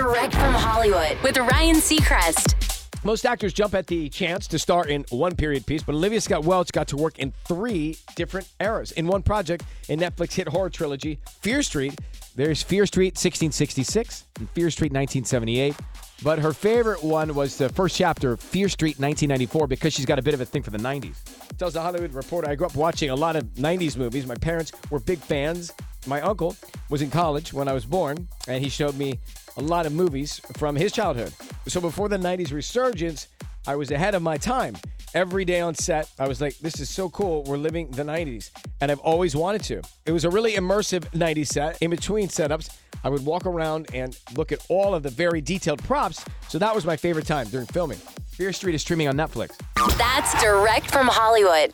Direct from Hollywood with Ryan Seacrest. Most actors jump at the chance to star in one period piece, but Olivia Scott Welch got to work in three different eras in one project in Netflix hit horror trilogy Fear Street. There's Fear Street 1666 and Fear Street 1978. But her favorite one was the first chapter of Fear Street 1994 because she's got a bit of a thing for the 90s. Tells the Hollywood Reporter, I grew up watching a lot of 90s movies. My parents were big fans. My uncle was in college when I was born, and he showed me a lot of movies from his childhood. So before the 90s resurgence, I was ahead of my time. Every day on set, I was like, this is so cool. We're living the 90s. And I've always wanted to. It was a really immersive 90s set. In between setups, I would walk around and look at all of the very detailed props. So that was my favorite time during filming. Fear Street is streaming on Netflix. That's direct from Hollywood.